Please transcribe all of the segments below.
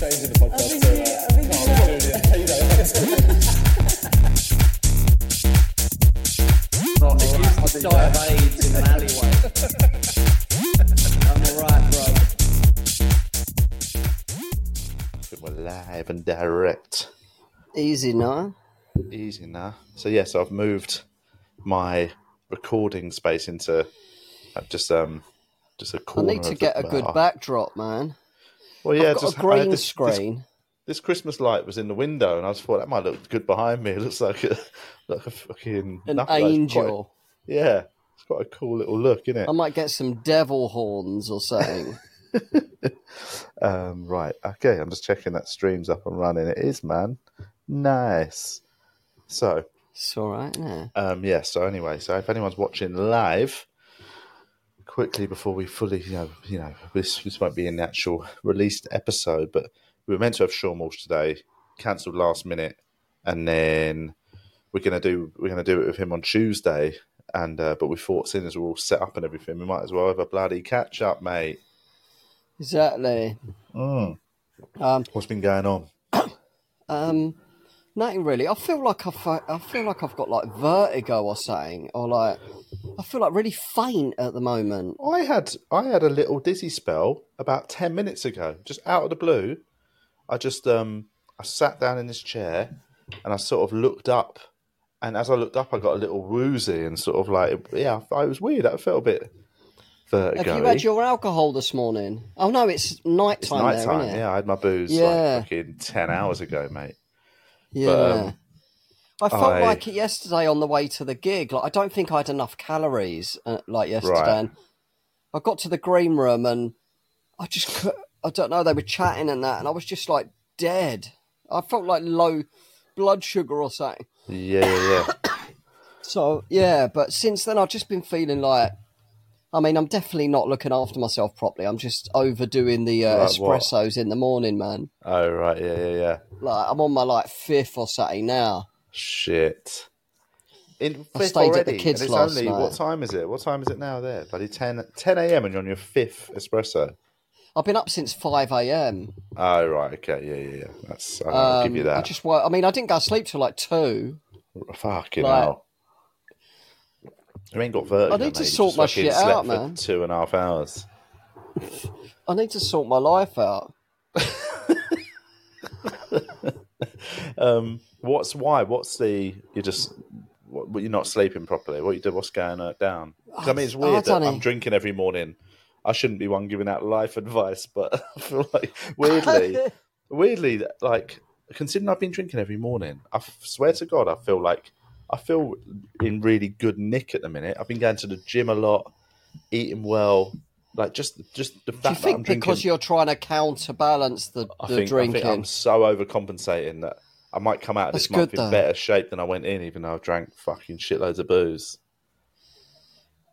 Die of AIDS in an alleyway. I'm alright, bro. We're live and direct. Easy, no? Easy now. So yes, I've moved my recording space into uh, just um just a I corner. I need to of get the, a good well, backdrop, man. Well, yeah, just a green this, this- screen. This, Christmas light was in the window, and I just thought that might look good behind me. It looks like a like a fucking An. It's quite- angel. yeah, it's got a cool little look, isn't it? I might get some devil horns or something. Um, right, okay. I'm just checking that stream's up and running. It is, man. Nice. So, it's all right, yeah. Um, yeah. So anyway, so if anyone's watching live, quickly before we fully, you know, you know, this this won't be in the actual released episode, but we were meant to have Seann Walsh today, cancelled last minute, and then we're gonna do we're gonna do it with him on Tuesday, and uh, but we thought, seeing as we're all set up and everything, we might as well have a bloody catch up, mate. Exactly. Mm. Um, What's been going on? um, nothing really. I feel like I've, I feel like I've got like vertigo or something, or like I feel like really faint at the moment. I had I had a little dizzy spell about ten minutes ago, just out of the blue. I just um I sat down in this chair and I sort of looked up, and as I looked up, I got a little woozy and sort of like yeah, it was weird. I felt a bit vertigo. Have you had your alcohol this morning? Oh no, it's night It's time night there, time. isn't it? Yeah, I had my booze Yeah. like fucking ten hours ago, mate. Yeah. But, um, I felt I- like it yesterday on the way to the gig. Like I don't think I had enough calories uh, like yesterday. Right. And I got to the green room and I just I don't know they were chatting and that and I was just like dead. I felt like low blood sugar or something. Yeah, yeah, yeah. So yeah, but since then I've just been feeling like. I mean, I'm definitely not looking after myself properly. I'm just overdoing the uh, Like what? espressos in the morning, man. oh right, yeah, yeah, yeah. Like I'm on my like fifth or something now. Shit. In I fifth stayed at the kids' and it's last only night. what time is it? What time is it now? There, bloody 10, 10 a.m. and you're on your fifth espresso. I've been up since five a.m. Oh right, okay, yeah, yeah, yeah. That's I'll give you that. I that. just wo- I mean, I didn't go to sleep till like two. Fucking like- hell. You ain't got vertigo. I need to mate. Sort my shit out, for man. Two and a half hours. I need to sort my life out. Um, what's why? What's the? You just what, you're not sleeping properly. What you do? What's going down? I mean, it's I weird that. I'm drinking every morning. I shouldn't be one giving out life advice, but I feel like weirdly, weirdly, like considering I've been drinking every morning, I swear to God, I feel like I feel in really good nick at the minute. I've been going to the gym a lot, eating well. Like just, just the fact. Do you fact that I'm think drinking. because you're trying to counterbalance the, I the think, I think I'm so overcompensating that I might come out of this That's month good, in though. better shape than I went in, even though I've drank fucking shitloads of booze.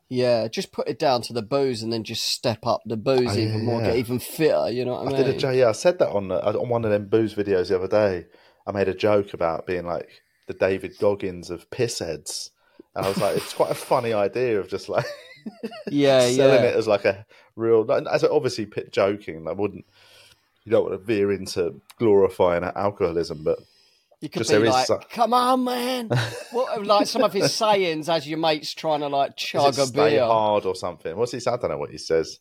Yeah, just put it down to the booze and then just step up the booze Oh, even more, yeah. get even fitter. You know what I I mean? did a. Yeah, I said that on the, on one of them booze videos the other day. I made a joke about being like the David Goggins of piss heads, and I was like, it's quite a funny idea of just like Yeah, selling yeah. it as like a real. As obviously pit joking, I wouldn't. You don't want to veer into glorifying alcoholism, but You could be there is like, some- "Come on, man!" what, like some of his sayings as your mates trying to like chug a beer. hard or something? What's he say? I don't know what he says.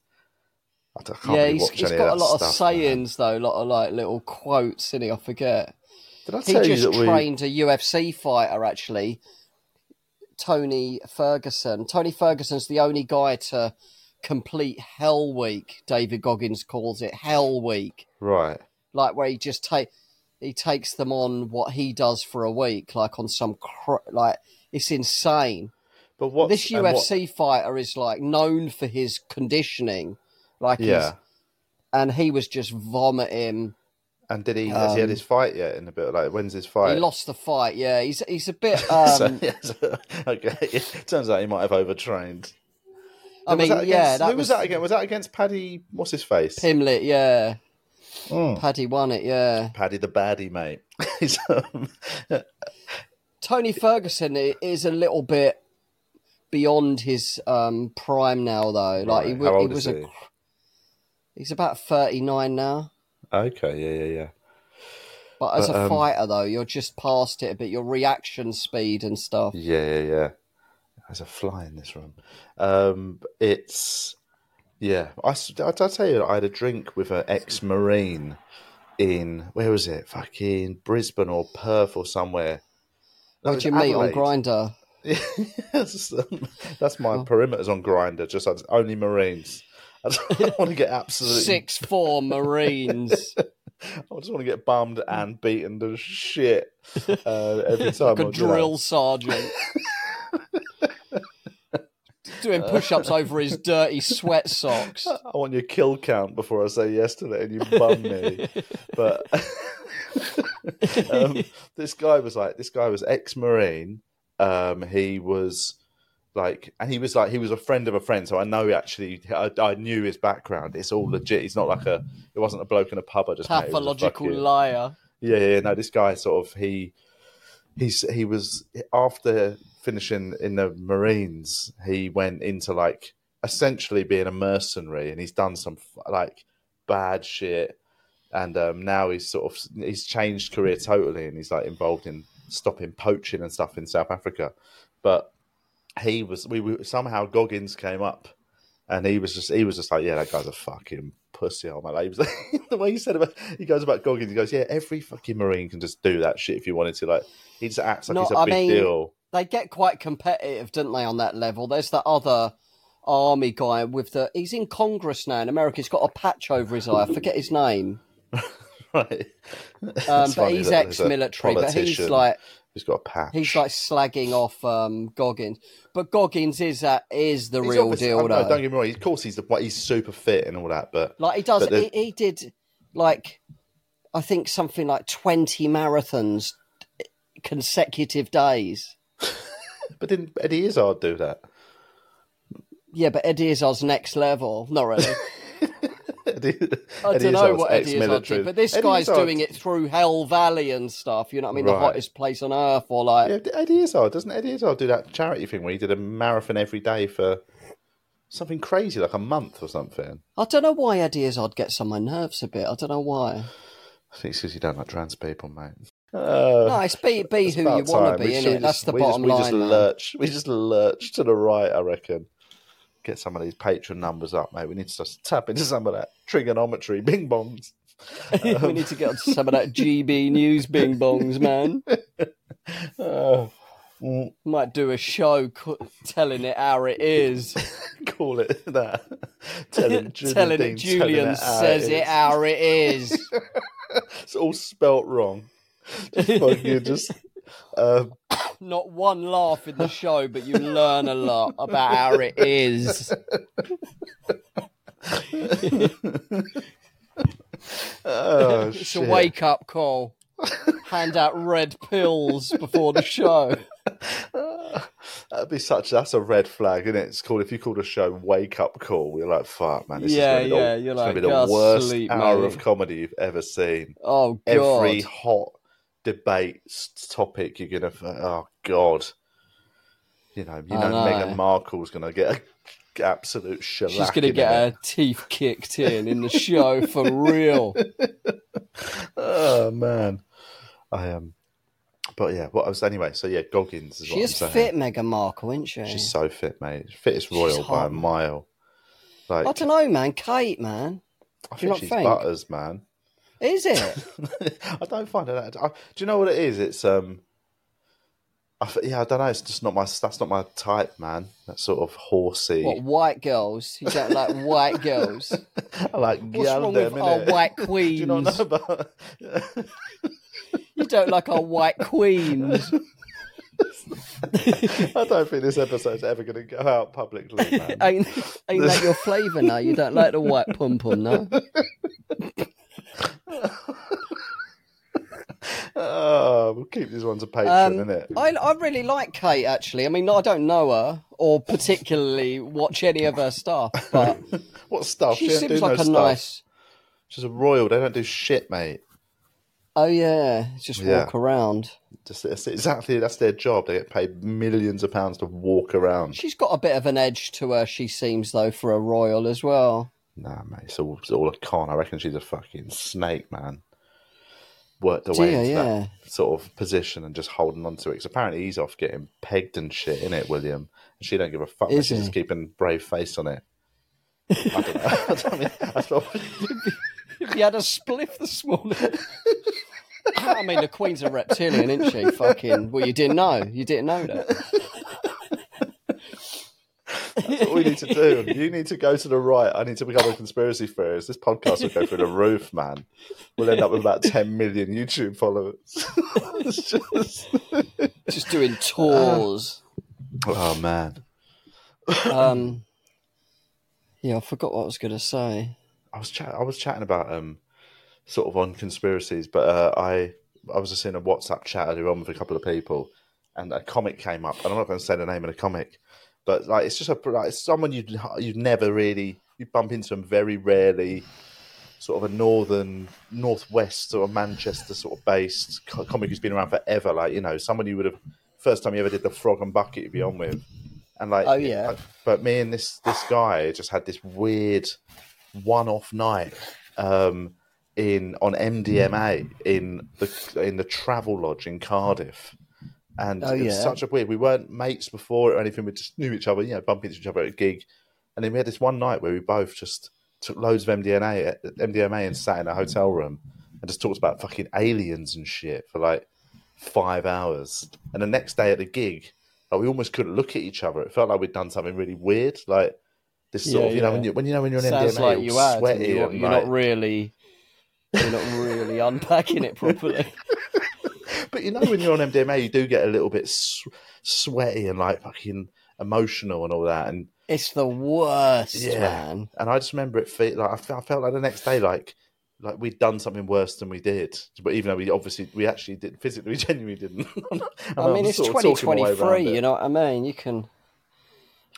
I, can't Yeah, really he's, he's got a of lot of stuff, man. sayings though, a lot of like little quotes. In it, I forget. Did I He tell you just that we? trained a UFC fighter actually, Tony Ferguson. Tony Ferguson's the only guy to complete Hell Week. David Goggins calls it Hell Week, Right. like where he just take he takes them on what he does for a week, like on some cr- like it's insane. But what this UFC fighter is like known for his conditioning, like Yeah. and he was just vomiting. And did he? has he had Um, his fight yet? In a bit, like when's his fight? He lost the fight. Yeah, he's he's a bit. So, Um, yes, okay. It turns out he might have overtrained. I mean, that yeah, that who was, was that again? Was that against Paddy? What's his face? Pimblett. Yeah, Mm. Paddy won it. Yeah, Paddy the baddie, mate. Um, Tony Ferguson is a little bit beyond his um, prime now, though. Like he, Right, how he was a. he? He's about thirty nine now. Okay, yeah, yeah, yeah. But as But, a um, fighter, though, you're just past it a bit. Your reaction speed and stuff. Yeah, yeah, yeah. There's a fly in this room. Um, it's yeah. I did I tell you I had a drink with an ex-marine in where was it? Fucking Brisbane or Perth or somewhere. No, it you meet on Grindr? Yes, um, that's my perimeters on Grindr. Just only Marines. I want to get absolutely Six four Marines. I just want to get bummed and beaten to shit uh, every time. like a drill sergeant. Doing push ups over his dirty sweat socks. I want your kill count before I say yes to that, and you bum me. but um, this guy was like, this guy was ex-marine. Um, he was like, and he was like, he was a friend of a friend. So I know actually, I, I knew his background. It's all legit. He's not like a, it wasn't a bloke in a pub. I just Pathological fucking- liar. Yeah, yeah. No, this guy sort of he he's he was after finishing in the Marines, he went into like essentially being a mercenary, and he's done some like bad shit, and um, now he's sort of he's changed career totally, and he's like involved in stopping poaching and stuff in South Africa, but he was we, we somehow Goggins came up. And he was just, he was just like, yeah, that guy's a fucking pussy. Oh my, like, he was like, the way he said about, he goes about Goggins, he goes, yeah, every fucking Marine can just do that shit if you wanted to. Like, he just acts like No, it's a I big mean- deal. They get quite competitive, don't they, on that level? There's that other army guy with the. He's in Congress now in America. He's got a patch over his eye. I forget his name. right. Um, but he's that there's a ex-military. But he's like who's got a patch. he's like slagging off um, Goggins. But Goggins is uh, is the He's real deal, know. Don't get me wrong. Of course, he's the, he's super fit and all that, but Like he does. He, he did like I think something like twenty marathons consecutive days. but didn't Eddie Izzard do that? Yeah, but Eddie Izzard's next level. Not really. Eddie, I don't know what Eddie Izzard ex-military. but this Eddie guy's Izzard- doing it through Hell Valley and stuff. You know what I mean? The hottest place on earth, or like Yeah, Eddie Izzard doesn't Eddie Izzard do that charity thing where he did a marathon every day for something crazy, like a month or something? I don't know why Eddie Izzard gets on my nerves a bit. I don't know why. I think it's because you don't like trans people, mate. Uh, No, it's be be it's who you want to be, We innit? That's the bottom just, we line. Just lurch, we just lurch to the right, I reckon. Get some of these Patreon numbers up, mate. We need to just tap into some of that Triggernometry, bing bongs. we need to get on some of that GB news bing bongs, man. Mm, Might do a show co- telling it how it is. call it that. Telling, telling it, Dean's Julian how says is. it how it is. It's all spelt wrong. Just fucking just. Uh, Not one laugh in the show, but you learn a lot about how it is. oh, It's shit. a wake up call. Hand out red pills before the show. That'd be such. That's a red flag, isn't it? It's called if you called a show "Wake Up Call." You're like, "Fuck, man, this Yeah, is yeah, the, you're it's gonna like, be the worst sleep, hour mate." of comedy you've ever seen." Oh god. Every hot debate topic you're gonna. Oh God, you know, you know, know. Meghan Markle's gonna get a absolute shellac. She's to get her teeth kicked in in the show for real. oh man, I am. Um, but yeah, what I was anyway. So yeah, Goggins is she is fit, Meghan Markle, isn't she? She's so fit, mate. Fit as royal by a mile. Like I don't know, man. Kate, man. I think she's think? butters, man. Is it? I don't find it. I, do you know what it is? It's um. I, yeah, I don't know. It's just not my. That's not my type, man. That sort of horsey. What white girls? You don't like white girls? I like. What's wrong them, with our white queens? Do you not know about? you don't like our white queens. I don't think this episode's ever going to go out publicly. Man. ain't, ain't that your flavour now? You don't like the white pum pum, no? Oh, we'll keep these ones a Patreon, um, innit? I, I really like Kate, actually. I mean, I don't know her or particularly watch any of her stuff, but. what stuff? She, she seems like no a stuff. nice. She's a royal. They don't do shit, mate. Oh yeah, just yeah. walk around. Just exactly that's their job. They get paid millions of pounds to walk around. She's got a bit of an edge to her. She seems though for a royal as well. Nah, mate, it's all, it's all a con. I reckon she's a fucking snake, man. Worked her way into yeah. that sort of position and just holding on to it. Because apparently he's off getting pegged and shit in it, William. And she don't give a fuck. Is she's just keeping brave face on it. I don't know. I don't mean, if you had a spliff this morning. Ah, I mean, the Queen's a reptilian, isn't she? Fucking. Well, you didn't know. You didn't know that. That's what we need to do. You need to go to the right. I need to become a conspiracy theorist. This podcast will go through the roof, man. We'll end up with about 10 million YouTube followers. just... just doing tours. Uh, oh, man. Um, yeah, I forgot what I was going to say. I was chat- I was chatting about um sort of on conspiracies, but uh, I I was just in a WhatsApp chat earlier on with a couple of people, and a comic came up, and I'm not going to say the name of the comic, but like it's just a like it's someone you'd you'd never really you bump into them very rarely, sort of a northern northwest or Manchester sort of based comic who's been around forever, like you know someone you would have first time you ever did the frog and bucket you'd be on with, and like oh yeah, but me and this this guy just had this weird one-off night um, in on MDMA in the in the Travelodge in Cardiff. And oh, it was yeah. such a weird. We weren't mates before or anything. We just knew each other, you know, bumping into each other at a gig. And then we had this one night where we both just took loads of MDMA, MDMA, and sat in a hotel room and just talked about fucking aliens and shit for like five hours. And the next day at the gig, like we almost couldn't look at each other. It felt like we'd done something really weird. Like this sort yeah, of, you yeah. know, when you when you know when you're Sounds MDMA, like you are sweaty, you're, you're like... not really, you're not really unpacking it properly. but you know, when you're on MDMA, you do get a little bit sweaty and like fucking emotional and all that, and it's the worst, yeah. man. And I just remember it feel like I felt, I felt like the next day, like like we'd done something worse than we did. But even though we obviously we actually did physically, we genuinely didn't. I mean, it's twenty twenty three. You know what I mean? You can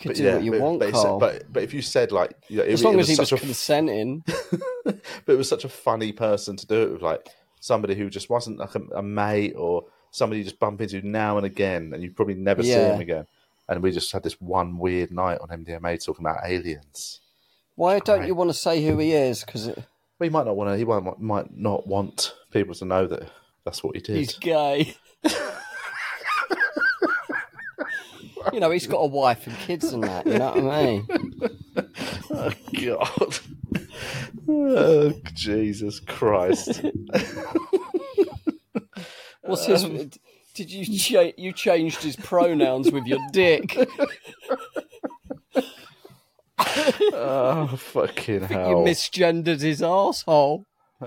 but do yeah, what you but, want, but, Carl. But but if you said like, you know, as it, long it as he was consenting, but it was such a funny person to do it with, like somebody who just wasn't like a, a mate or somebody you just bump into now and again, and you probably never yeah. see him again. And we just had this one weird night on MDMA talking about aliens. Why don't you want to say who he is? Because it... well, he might not want to. He might, might not want people to know that that's what he did. He's gay. you know, he's got a wife and kids and that. You know what I mean? oh God! Oh, Jesus Christ! What's his? Um, did you cha- you changed his pronouns with your dick? oh fucking hell! You misgendered his asshole.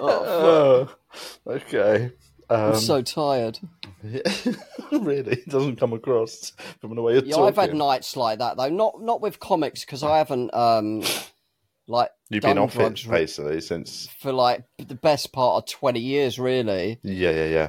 oh, okay. Um, I'm so tired. really, it doesn't come across from the way you're yeah, talking. I've had nights like that though. Not not with comics because I haven't um like you've been off it basically since for like the best part of twenty years, really. Yeah, yeah, yeah.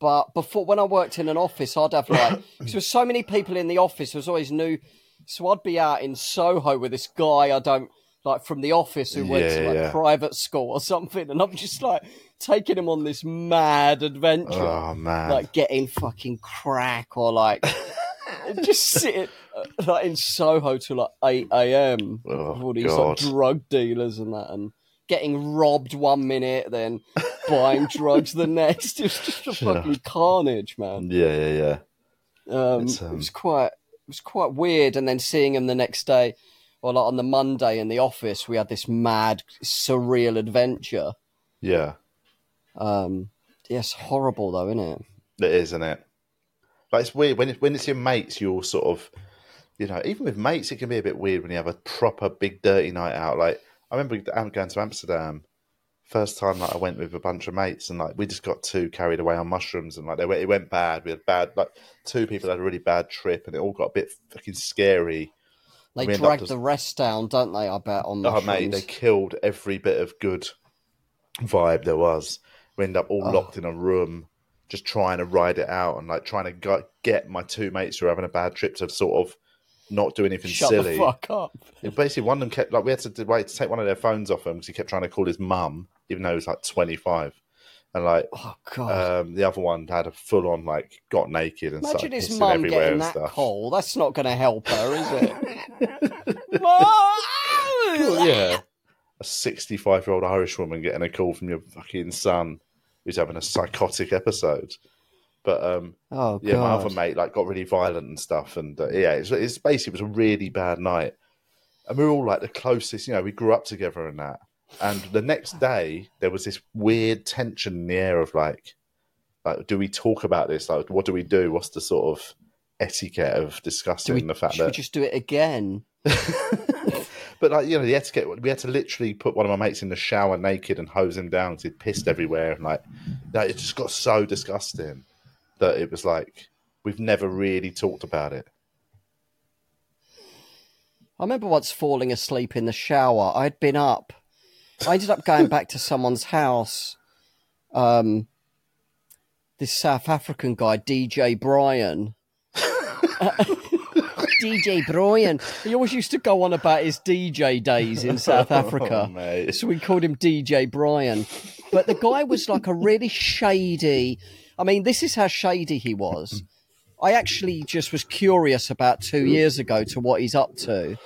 But before, when I worked in an office, I'd have like because there were so many people in the office. There was always new, so I'd be out in Soho with this guy I don't like from the office who went to Yeah, like yeah. private school or something, and I'm just like taking him on this mad adventure, Oh man. like getting fucking crack or like just sitting uh, like in Soho till like eight a.m. Oh, with all these God. like drug dealers and that, and getting robbed one minute, then buying drugs the next. It's just a fucking carnage, man. yeah, yeah, yeah. Um, It's, It um, was quite, it was quite weird. And then seeing him the next day, or like on the Monday in the office, we had this mad, surreal adventure. Yeah. Um, yes, horrible though, isn't it? It is, isn't it? Like it's weird when it, when it's your mates. you're sort of, you know, even with mates, it can be a bit weird when you have a proper big dirty night out. Like I remember going to Amsterdam, first time like I went with a bunch of mates, and like we just got too carried away on mushrooms, and like they went, it went bad. We had bad, like two people had a really bad trip, and it all got a bit fucking scary. They We end up drag just- the rest down, don't they? I bet on the Oh mate, they killed every bit of good vibe there was. We end up all Oh. locked in a room, just trying to ride it out and like trying to go, get my two mates who are having a bad trip to sort of not do anything Shut silly. the fuck up. Basically, one of them kept like we had to wait to take one of their phones off him because he kept trying to call his mum, even though he was like twenty five. And like Oh god. um, the other one had a full on like got naked and Imagine his mum getting that stuff. call. That's not going to help her, is it? Well, yeah, a 65 year old Irish woman getting a call from your fucking son who's having a psychotic episode. But um, Oh yeah, my other mate like got really violent and stuff, and uh, yeah, it's, it's basically it was a really bad night, and we were all like the closest. You know, we grew up together and that. And the next day, there was this weird tension in the air of like, like, do we talk about this? Like, what do we do? What's the sort of etiquette of discussing we, the fact should we that just do it again? but like you know, the etiquette we had to literally put one of my mates in the shower naked and hose him down because he'd pissed everywhere and like that. It just got so disgusting that it was like we've never really talked about it. I remember once falling asleep in the shower. I'd been up. I ended up going back to someone's house. Um, this South African guy, DJ Brian. DJ Brian. He always used to go on about his DJ days in South oh, Africa. Oh. So we called him DJ Brian. But the guy was like a really shady. I mean, this is how shady he was. I actually just was curious about two years ago to what he's up to.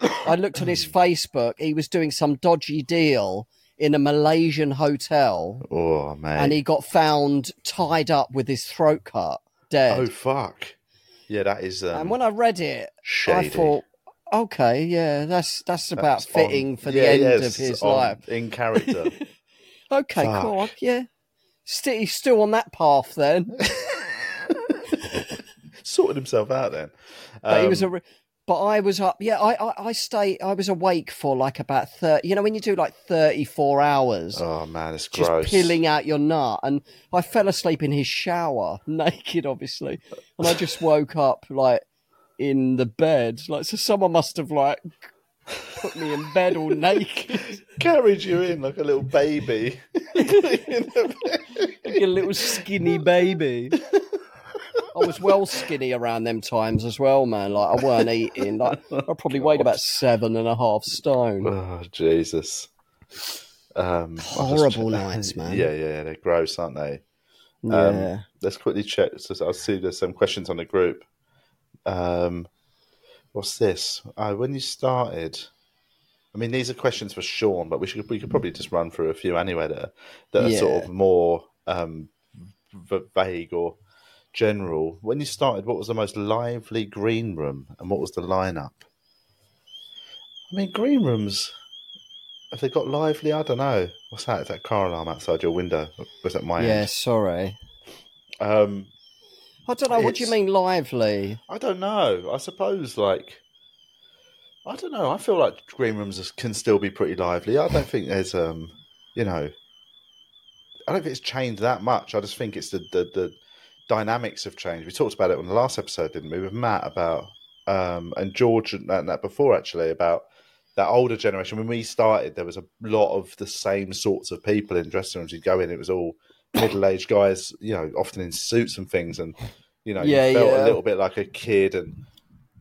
I looked on his Facebook. He was doing some dodgy deal in a Malaysian hotel, Oh man! and he got found tied up with his throat cut, dead. oh fuck! Yeah, that is. Um, and when I read it, shady. I thought, okay, yeah, that's that's about that's on- fitting for the yeah, end of his on- life. in character. Okay, Fuck. cool. Yeah. Still, he's still on that path then. Sorted himself out then. But he was a. Um, re- But I was up. Yeah, I, I I stay. I was awake for like about thirty. You know, when you do like thirty-four hours, Oh man, it's just gross. peeling out your nut, and I fell asleep in his shower, naked, obviously, and I just woke up like in the bed. Like, so someone must have like put me in bed all naked, Carried you in like a little baby. like a little skinny baby. I was well skinny around them times as well, man. Like I weren't eating. Like I probably weighed about seven and a half stone. Oh Jesus! Um, I'll just Horrible check- nights, man. Yeah, yeah, they're gross, aren't they? Yeah. Um, let's quickly check. So I'll see there's some questions on the group. Um, what's this? Uh, when you started, I mean, these are questions for Seann, but we should we could probably just run through a few anyway that are, that are Yeah. sort of more um, v- vague or general. When you started, what was the most lively green room, and what was the lineup? I mean, green rooms. Have they got lively? I don't know. What's that? Is that car alarm outside your window? Was that my yeah, end? sorry. Um, I don't know. What do you mean lively? I don't know. I suppose like I don't know. I feel like green rooms can still be pretty lively. I don't think there's um you know I don't think it's changed that much. I just think it's the the, the dynamics have changed. We talked about it on the last episode, didn't we, with Matt about um and George and that, and that before actually about that older generation. When we started, there was a lot of the same sorts of people in dressing rooms. You'd go in, it was all middle aged guys, you know, often in suits and things, and you know, Yeah, you felt yeah. a little bit like a kid, and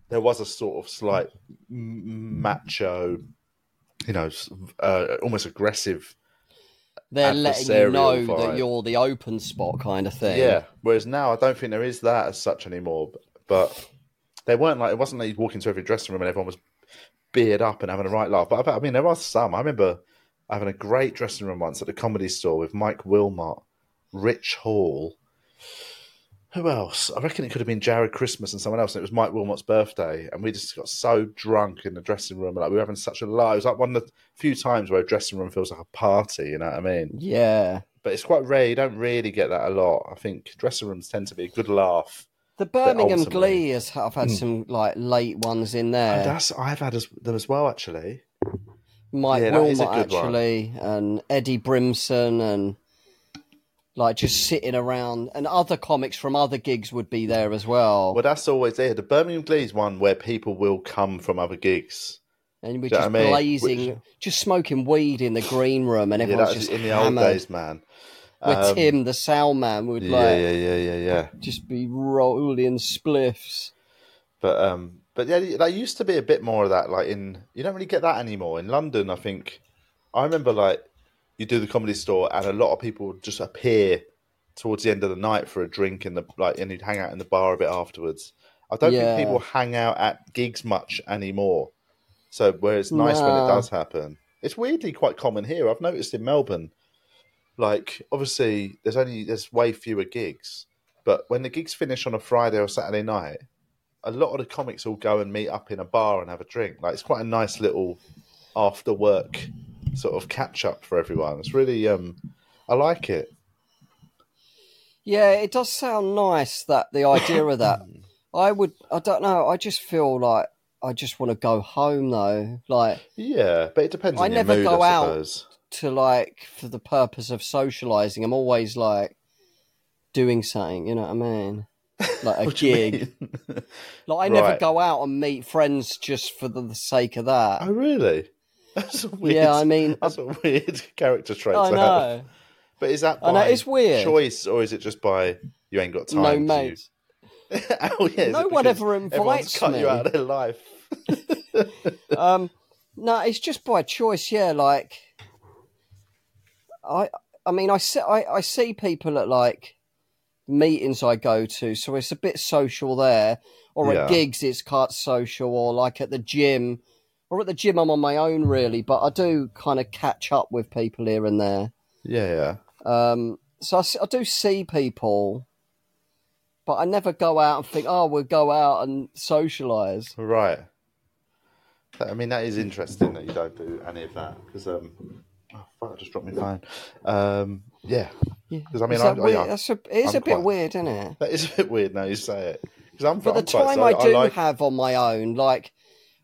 there was a sort of slight macho you know, uh, almost aggressive. They're letting you know that you're the open spot kind of thing. Yeah. Whereas now, I don't think there is that as such anymore. But they weren't like it wasn't like you'd walk into every dressing room and everyone was beard up and having a right laugh. But I, I mean, there are some. I remember having a great dressing room once at the comedy store with Mike Wilmot, Rich Hall. Who else? I reckon it could have been Jarred Christmas and someone else. And it was Mike Wilmot's birthday, and we just got so drunk in the dressing room. Like we were having such a laugh. It was like one of the few times where a dressing room feels like a party. You know what I mean? Yeah. But it's quite rare. You don't really get that a lot. I think dressing rooms tend to be a good laugh. The Birmingham Glee has I've had hmm. some like late ones in Oh, there. that's I've had as, them as well actually. Mike yeah, that is a Wilmot good one. actually, and Eddie Brimson, and like just sitting around, and other comics from other gigs would be there as well. Well, that's always there. The Birmingham Glee is one where people will come from other gigs. and we're do just I mean? blazing, Which- just smoking weed in the green room, and Yeah, everyone's was just in the hammered. old days, man. Where Um, Tim, the sound man, would Yeah, like yeah, yeah, yeah, yeah. just be rolling spliffs. But um, but yeah, there used to be a bit more of that. Like in, you don't really get that anymore in London. I think I remember like you do the comedy store, and a lot of people would just appear towards the end of the night for a drink in the like, and you'd hang out in the bar a bit afterwards. I don't Yeah. think people hang out at gigs much anymore. So where it's nice when it does happen. It's weirdly quite common here. I've noticed in Melbourne. Like obviously, there's only there's way fewer gigs, but when the gigs finish on a Friday or Saturday night, a lot of the comics will go and meet up in a bar and have a drink. Like it's quite a nice little after work sort of catch up for everyone. It's really um I like it. Yeah, it does sound nice that the idea of that. I would, I don't know. I just feel like I just want to go home though, like Yeah, but it depends I on never mood, go I out. to like for the purpose of socializing. I'm always like doing something. You know what I mean? Like a What do you gig. Like I never go out and meet friends just for the, the sake of that. Oh really? That's a weird, Yeah, I mean, that's a weird character trait I to know. have. But is that I know, it's weird. choice or is it just by you ain't got time? No to- mates. oh yeah. No one ever invites cut me. you out of their life. um, no, it's just by choice. Yeah, like I, I mean, I see, I, I see people at like meetings I go to, so it's a bit social there. Or Yeah. at gigs, it's quite social. Or like at the gym, or at the gym, I'm on my own really, but I do kind of catch up with people here and there. Yeah, yeah. Um, so I do see people, but I never go out and think, oh, we'll go out and socialise. Right. I mean, that is interesting that you don't do any of that because um, oh, fuck, I just dropped my phone. Um, yeah, because I mean, I, I, yeah, That's a, it is I'm a bit quite- weird, isn't it? that is a bit weird now you say it. Because I'm, But the I'm quite- time so I do like, have on my own, like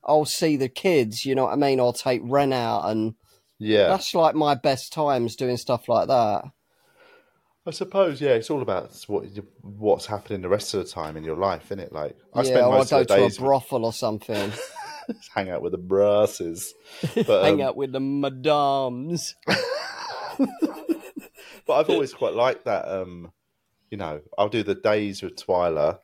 I'll see the kids, you know what I mean? I'll take Ren out, and yeah, that's like my best times doing stuff like that. I suppose yeah, it's all about what what's happening the rest of the time in your life, isn't it? Like I yeah, spend or most go of the to a brothel or something, hang out with the brasses, but hang um, out with the madams. but I've always quite liked that. Um, you know, I'll do the days with Twyla,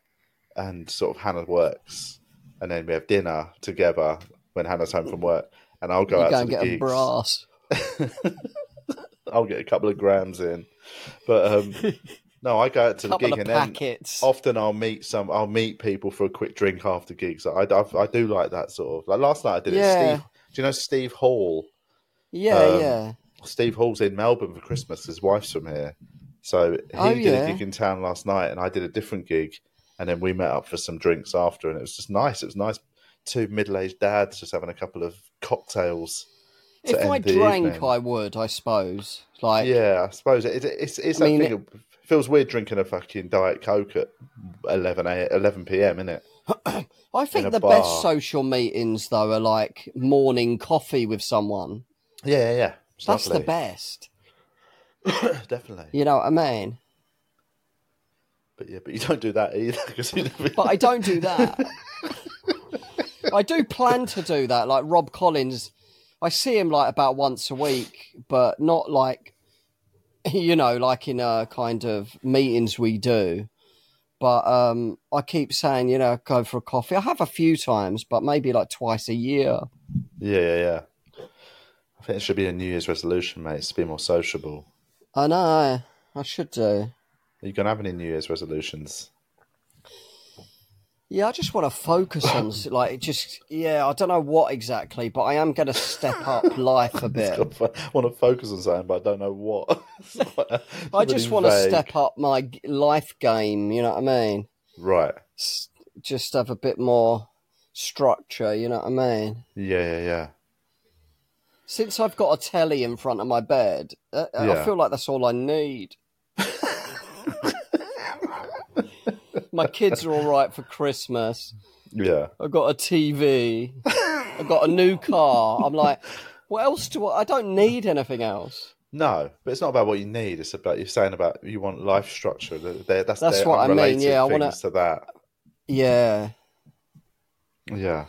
and sort of Hannah works, and then we have dinner together when Hannah's home from work, and I'll go You out go to and the get a brass. I'll get a couple of grams in, but um, no, I go out to the Couple gig, of and then packets. often I'll meet some. I'll meet people for a quick drink after gigs. I, I, I do like that sort of. Like last night, I did Yeah. it. Steve, do you know Steve Hall? Yeah, um, yeah. Steve Hall's in Melbourne for Christmas. His wife's from here, so he Oh, did yeah. a gig in town last night, and I did a different gig, and then we met up for some drinks after, and it was just nice. It was nice. Two middle-aged dads just having a couple of cocktails. If I drank, evening. I would, I suppose. Like, Yeah, I suppose it, it, it's it's I mean, It feels weird drinking a fucking diet coke at 11, a- 11 p.m. Isn't it? I think the bar. best social meetings though are like morning coffee with someone. Yeah, yeah, yeah. That's the best. definitely. You know what I mean? But yeah, but you don't do that either. 'cause never- But I don't do that. I do plan to do that. Like Rob Collins, I see him like about once a week, but not like, you know, like in a kind of meetings we do. But um, I keep saying, you know, go for a coffee. I have a few times, but maybe like twice a year. yeah, yeah, yeah. I think it should be a New Year's resolution, mate. It's to be more sociable. I know. I should do. Are you going to have any New Year's resolutions? Yeah, I just want to focus on like just yeah. I don't know what exactly, but I am going to step up life a bit. I want to focus on something, but I don't know what. It's like- it's I really just want to step up my life game. You know what I mean? Right. Just have a bit more structure. You know what I mean? Yeah, yeah, yeah. Since I've got a telly in front of my bed, uh, I Yeah. feel like that's all I need. my kids are all right for Christmas. Yeah. I've got a TV. I've got a new car. I'm like, what else do I? I don't need anything else. No, but it's not about what you need. It's about you're saying about you want life structure. They're- That's That's they're what I mean, unrelated yeah, I wanna- things to that. Yeah. Yeah.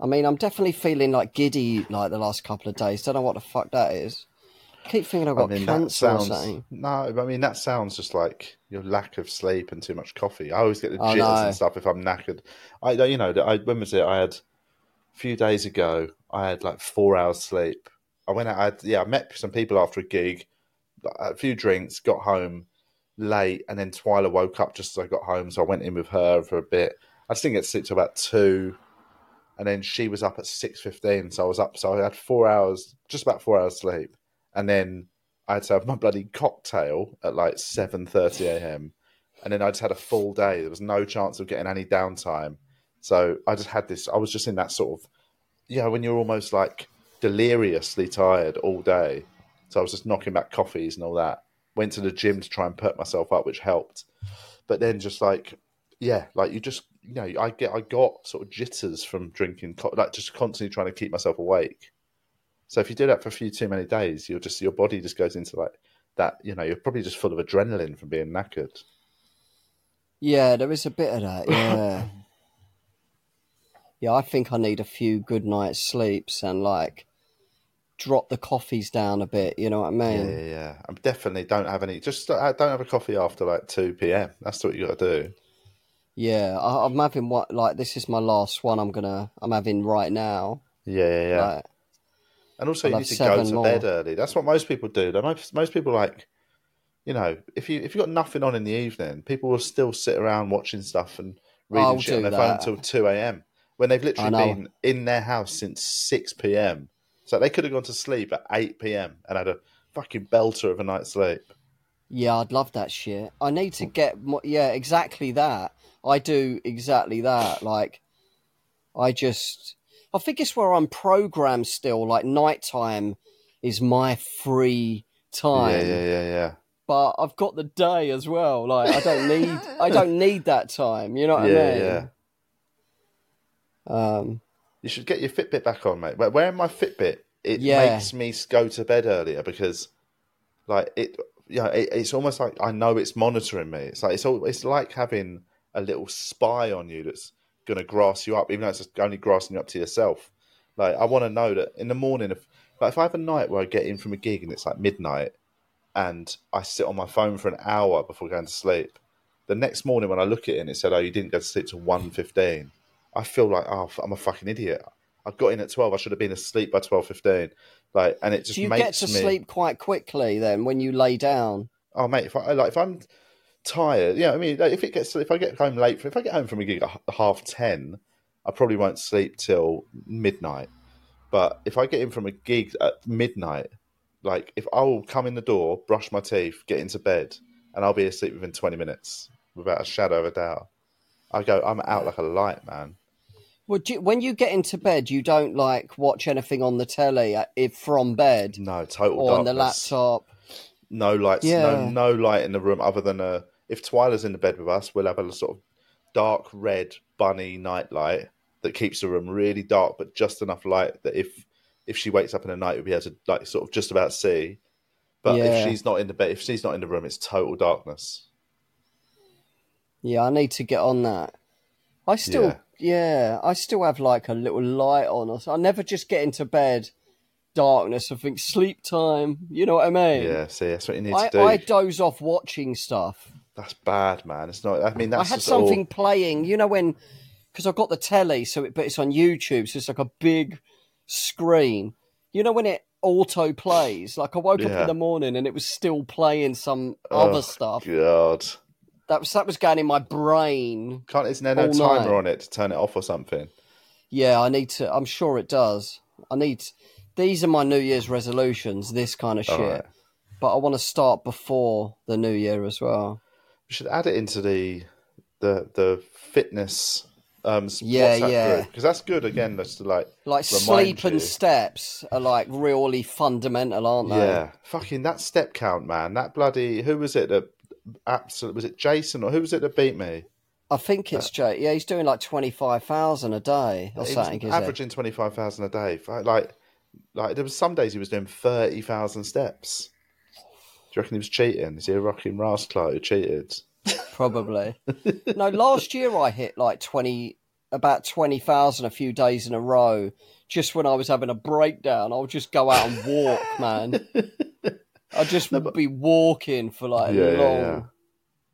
I mean, I'm definitely feeling like giddy like the last couple of days. Don't know what the fuck that is. I keep thinking I've got I mean, that cancer or sounds something. no. I mean, that sounds just like your lack of sleep and too much coffee. I always get the jitters know. and stuff if I'm knackered. I, you know, I when was it? I had a few days ago. I had like four hours sleep. I went out. I had, yeah, I met some people after a gig, a few drinks, got home late, and then Twyla woke up just as I got home. So I went in with her for a bit. I just didn't get to sleep till about two, and then she was up at six fifteen. So I was up. So I had four hours, just about four hours sleep, and then I had to have my bloody cocktail at like seven thirty a.m. And then I just had a full day. There was no chance of getting any downtime. So I just had this. I was just in that sort of, yeah, when you're almost like deliriously tired all day. So I was just knocking back coffees and all that. Went to the gym to try and perk myself up, which helped. But then just like, yeah, like you just, you know, I get, I got sort of jitters from drinking, like just constantly trying to keep myself awake. So if you do that for a few too many days, you'll just, your body just goes into like that, you know, you're probably just full of adrenaline from being knackered. Yeah, there is a bit of that. Yeah. yeah, I think I need a few good nights' sleeps and like drop the coffees down a bit. You know what I mean? Yeah, yeah, yeah. I definitely don't have any. Just uh, don't have a coffee after like two p.m. That's what you got to do. Yeah, I, I'm having what like this is my last one. I'm gonna I'm having right now. Yeah, yeah, yeah. Like, and also, you need to go to more. bed early. That's what most people do. Most most people like, you know, if you if you got nothing on in the evening, people will still sit around watching stuff and reading I'll shit on their phone until two a.m. when they've literally been in their house since six p.m. So they could have gone to sleep at eight p.m. and had a fucking belter of a night's sleep. yeah, I'd love that shit. I need to get more. Yeah, exactly that. I do exactly that. Like, I just I think it's where I'm programmed still. Like nighttime is my free time. Yeah, yeah, yeah, yeah. but I've got the day as well. Like I don't need I don't need that time. You know what yeah, I mean? yeah. Um, You should get your Fitbit back on, mate. But Wearing my Fitbit, it Yeah. makes me go to bed earlier because, like, it, you know, it, it's almost like I know it's monitoring me. It's like it's all, it's like having a little spy on you that's going to grass you up, even though it's just only grassing you up to yourself. Like, I want to know that in the morning, if like if I have a night where I get in from a gig and it's like midnight, and I sit on my phone for an hour before going to sleep, the next morning when I look at it and it said, "Oh, you didn't go to sleep till 1.15, I feel like, oh, I'm a fucking idiot. I got in at twelve. I should have been asleep by twelve fifteen. Like, and it just do you makes get to me. sleep quite quickly then when you lay down? Oh, mate, if I like, if I'm tired, yeah, I mean, like, if it gets, if I get home late, if I get home from a gig at half ten, I probably won't sleep till midnight. But if I get in from a gig at midnight, like if I'll come in the door, brush my teeth, get into bed, and I'll be asleep within twenty minutes without a shadow of a doubt. I go, I'm out like a light, man. Well, do you, when you get into bed, you don't like watch anything on the telly uh, if from bed No, total or on the laptop. No lights, Yeah. no no light in the room other than a. If Twyla's in the bed with us, we'll have a sort of dark red bunny night light that keeps the room really dark, but just enough light that if if she wakes up in the night, we'll be able to like sort of just about see. But Yeah. if she's not in the bed, if she's not in the room, it's total darkness. Yeah, I need to get on that. I still, yeah, I still have like a little light on. So. I never just get into bed, darkness. I think sleep time. You know what I mean? Yeah, see, that's what you need I, to do. I doze off watching stuff. That's bad, man. It's not. I mean, that's I had just all- something playing. You know when? Because I've got the telly, so it, but it's on YouTube, so it's like a big screen. You know when it auto plays? Like I woke up in the morning and it was still playing some Oh, other stuff. God. That was that was going in my brain. Can't isn't there no timer night. on it to turn it off or something? Yeah, I need to. I'm sure it does. I need. These are my New Year's resolutions. This kind of shit. Alright. But I want to start before the New Year as well. We should add it into the the the fitness um Yeah, WhatsApp yeah. because that's good again just to like Like sleep you. and steps are like really fundamental, aren't they? Yeah, fucking that step count, man. That bloody who was it that absolutely was it Jason or who was it that beat me? I think it's Jay. Yeah, he's doing like twenty five thousand a day or something. averaging twenty five thousand a day. Like, like, like there was some days he was doing thirty thousand steps. Do you reckon he was cheating? Is he a rocking rascal who cheated? Probably. no, last year I hit like twenty, about twenty thousand a few days in a row. Just when I was having a breakdown, I would just go out and walk, man. I just would be walking for like Yeah, yeah, long. yeah.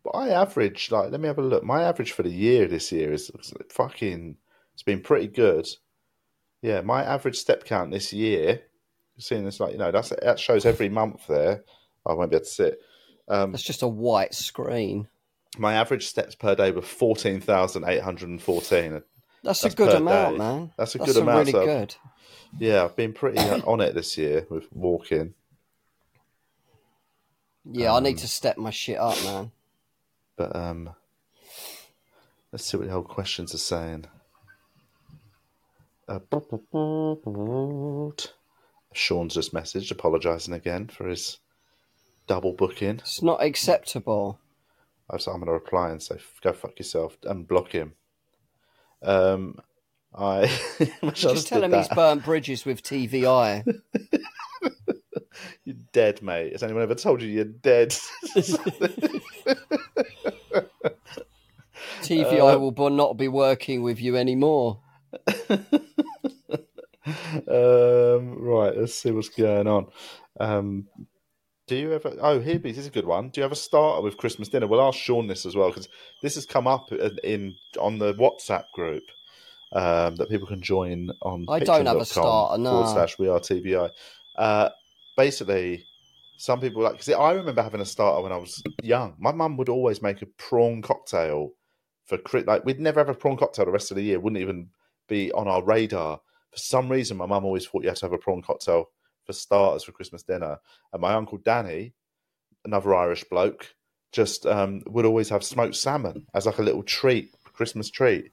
But I average like let me have a look. My average for the year this year is fucking. It's been pretty good. Yeah, my average step count this year. Seeing this like you know that's that shows every month there. I won't be able to sit. Um, That's just a white screen. my average steps per day were fourteen thousand eight hundred and fourteen. That's, That's a good amount, day. man. That's a good amount, Really so- good. Yeah, I've been pretty uh, on it this year with walking. Yeah, I Um, need to step my shit up, man. But um, let's see what the old questions are saying. Uh, Seann's just messaged apologising again for his double booking. It's not acceptable. I was- I'm going to reply and say, "Go fuck yourself" and block him. Um, I Just tell him he's burnt bridges with TVI. You're dead, mate. Has anyone ever told you you're dead? TVI Uh, will not be working with you anymore. um, right, let's see what's going on. Um, do you ever? Oh, here this is a good one. Do you have a starter with Christmas dinner? We'll ask Seann this as well because this has come up in, in on the WhatsApp group um, that people can join on. I don't have a starter, no. Forward slash we are TVI. Uh, basically, some people like because I remember having a starter when I was young. My mum would always make a prawn cocktail for like we'd never have a prawn cocktail the rest of the year. Wouldn't even be on our radar. For some reason, my mum always thought you had to have a prawn cocktail for starters for Christmas dinner. And my uncle Danny, another Irish bloke, just um, would always have smoked salmon as like a little treat, Christmas treat.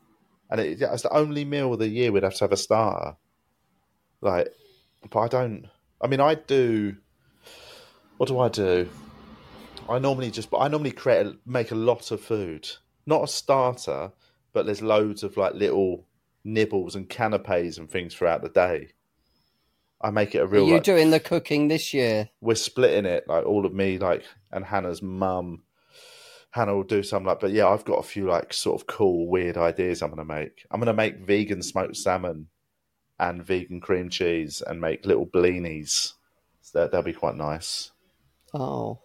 And it, it's the only meal of the year we'd have to have a starter. Like, but I don't. I mean, I do. What do I do? I normally just, I normally create, make a lot of food, not a starter, but there's loads of like little nibbles and canapes and things throughout the day. I make it a real. Are you like, doing the cooking this year? we're splitting it, like all of me, like and Hannah's mum. Hannah will do some like, but yeah, I've got a few like sort of cool, weird ideas I'm gonna make. I'm gonna make vegan smoked salmon and vegan cream cheese and make little blinis. So that, that'll be quite nice. Oh,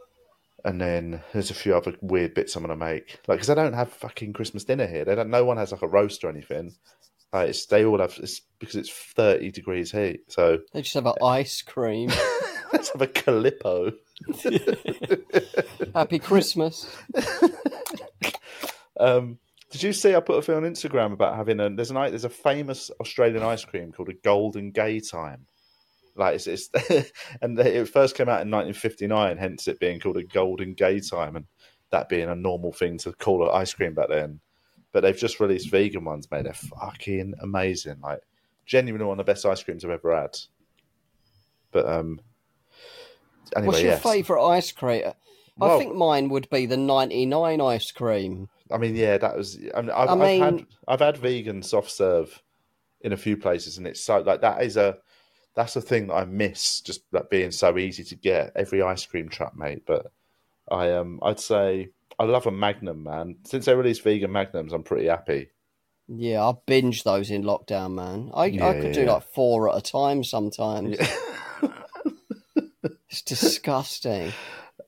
And then there's a few other weird bits I'm gonna make, like because I don't have fucking Christmas dinner here. They don't. No one has like a roast or anything. Like it's, they all have. It's because it's 30 degrees heat. So they just have an ice cream. let's have a calippo. Happy Christmas. Um, did you see I put a thing on Instagram about having a there's an there's a famous Australian ice cream called a Golden Gaytime. Like it's, it's and it first came out in 1959, hence it being called a Golden Gaytime, and that being a normal thing to call an ice cream back then. But they've just released vegan ones, mate. They're fucking amazing. Like genuinely one of the best ice creams I've ever had. But um, anyway, What's your yes. favourite ice cream? I Well- think mine would be the 99 ice cream. I mean, yeah, that was. I mean, I've, I I've had I've had vegan soft serve in a few places, and it's so like that is a that's the thing that I miss, just like being so easy to get every ice cream truck, mate. But I um, I'd say I love a Magnum, man. Since they released vegan Magnums, I'm pretty happy. Yeah, I binge those in lockdown, man. I, Yeah, I could yeah, do yeah. like four at a time sometimes. it's disgusting.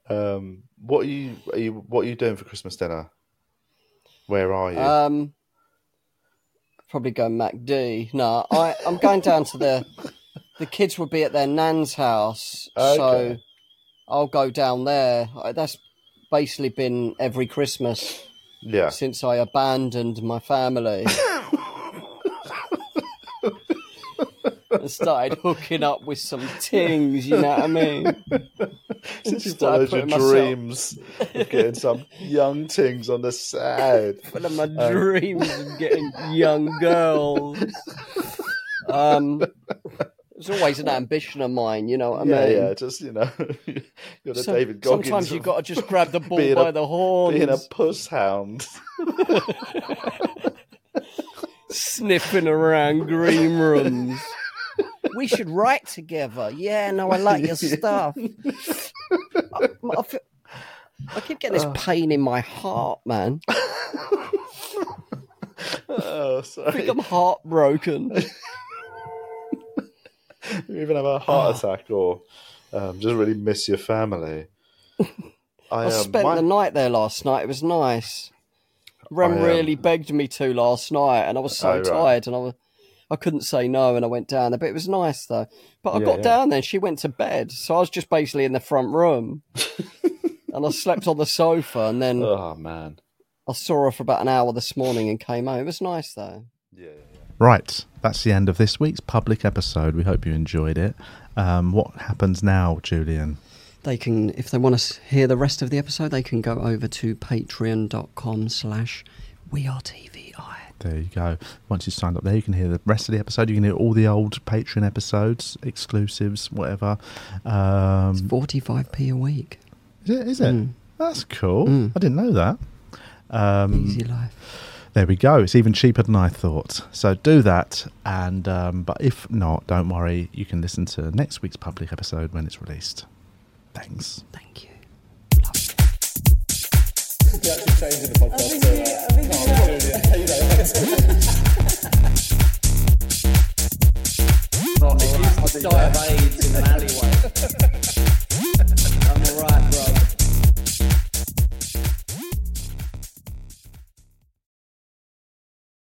Um, what are you, are you what are you doing for Christmas dinner? Where are you? Um, probably go MacD. No, I I'm going down to the the kids will be at their nan's house, Okay. so I'll go down there. That's basically been every Christmas Yeah. since I abandoned my family. and started hooking up with some tings, you know what I mean? Since you Started followed your myself- dreams of getting some young things on the side. One of my Um, dreams of getting young girls. Um, it's always an ambition of mine, you know what I yeah, mean? yeah, just you know, you're the Some- David Goggins. sometimes you've got to just grab the bull by a- the horns, being a puss hound. sniffing around green rooms. We should write together. Yeah, no, I like your stuff. I, I feel- I keep getting this uh. pain in my heart, man. oh, I sorry. think I'm heartbroken. You even have a heart attack or um, just really miss your family. I, I um, spent my- the night there last night. It was nice. Rem I, um, really begged me to last night, and I was so Oh, right. tired, and I was, I couldn't say no, and I went down there. But it was nice though. But I Yeah, got yeah. down there, she went to bed, so I was just basically in the front room, and I slept on the sofa, and then Oh man. I saw her for about an hour this morning, and came home. It was nice though. Yeah. Right, that's the end of this week's public episode. We hope you enjoyed it. Um, what happens now, Julian? They can, if they want to hear the rest of the episode, they can go over to patreon.com slash we are TVI. There you go. Once you signed up there, you can hear the rest of the episode. You can hear all the old Patreon episodes, exclusives, whatever. Um, 45p a week. is it? Is it? Mm. That's cool. Mm. I didn't know that. Um, Easy life. There we go. It's even cheaper than I thought. So do that. And um, but if not, don't worry. You can listen to next week's public episode when it's released. Thanks. Thank you. Diet of AIDS in an alleyway.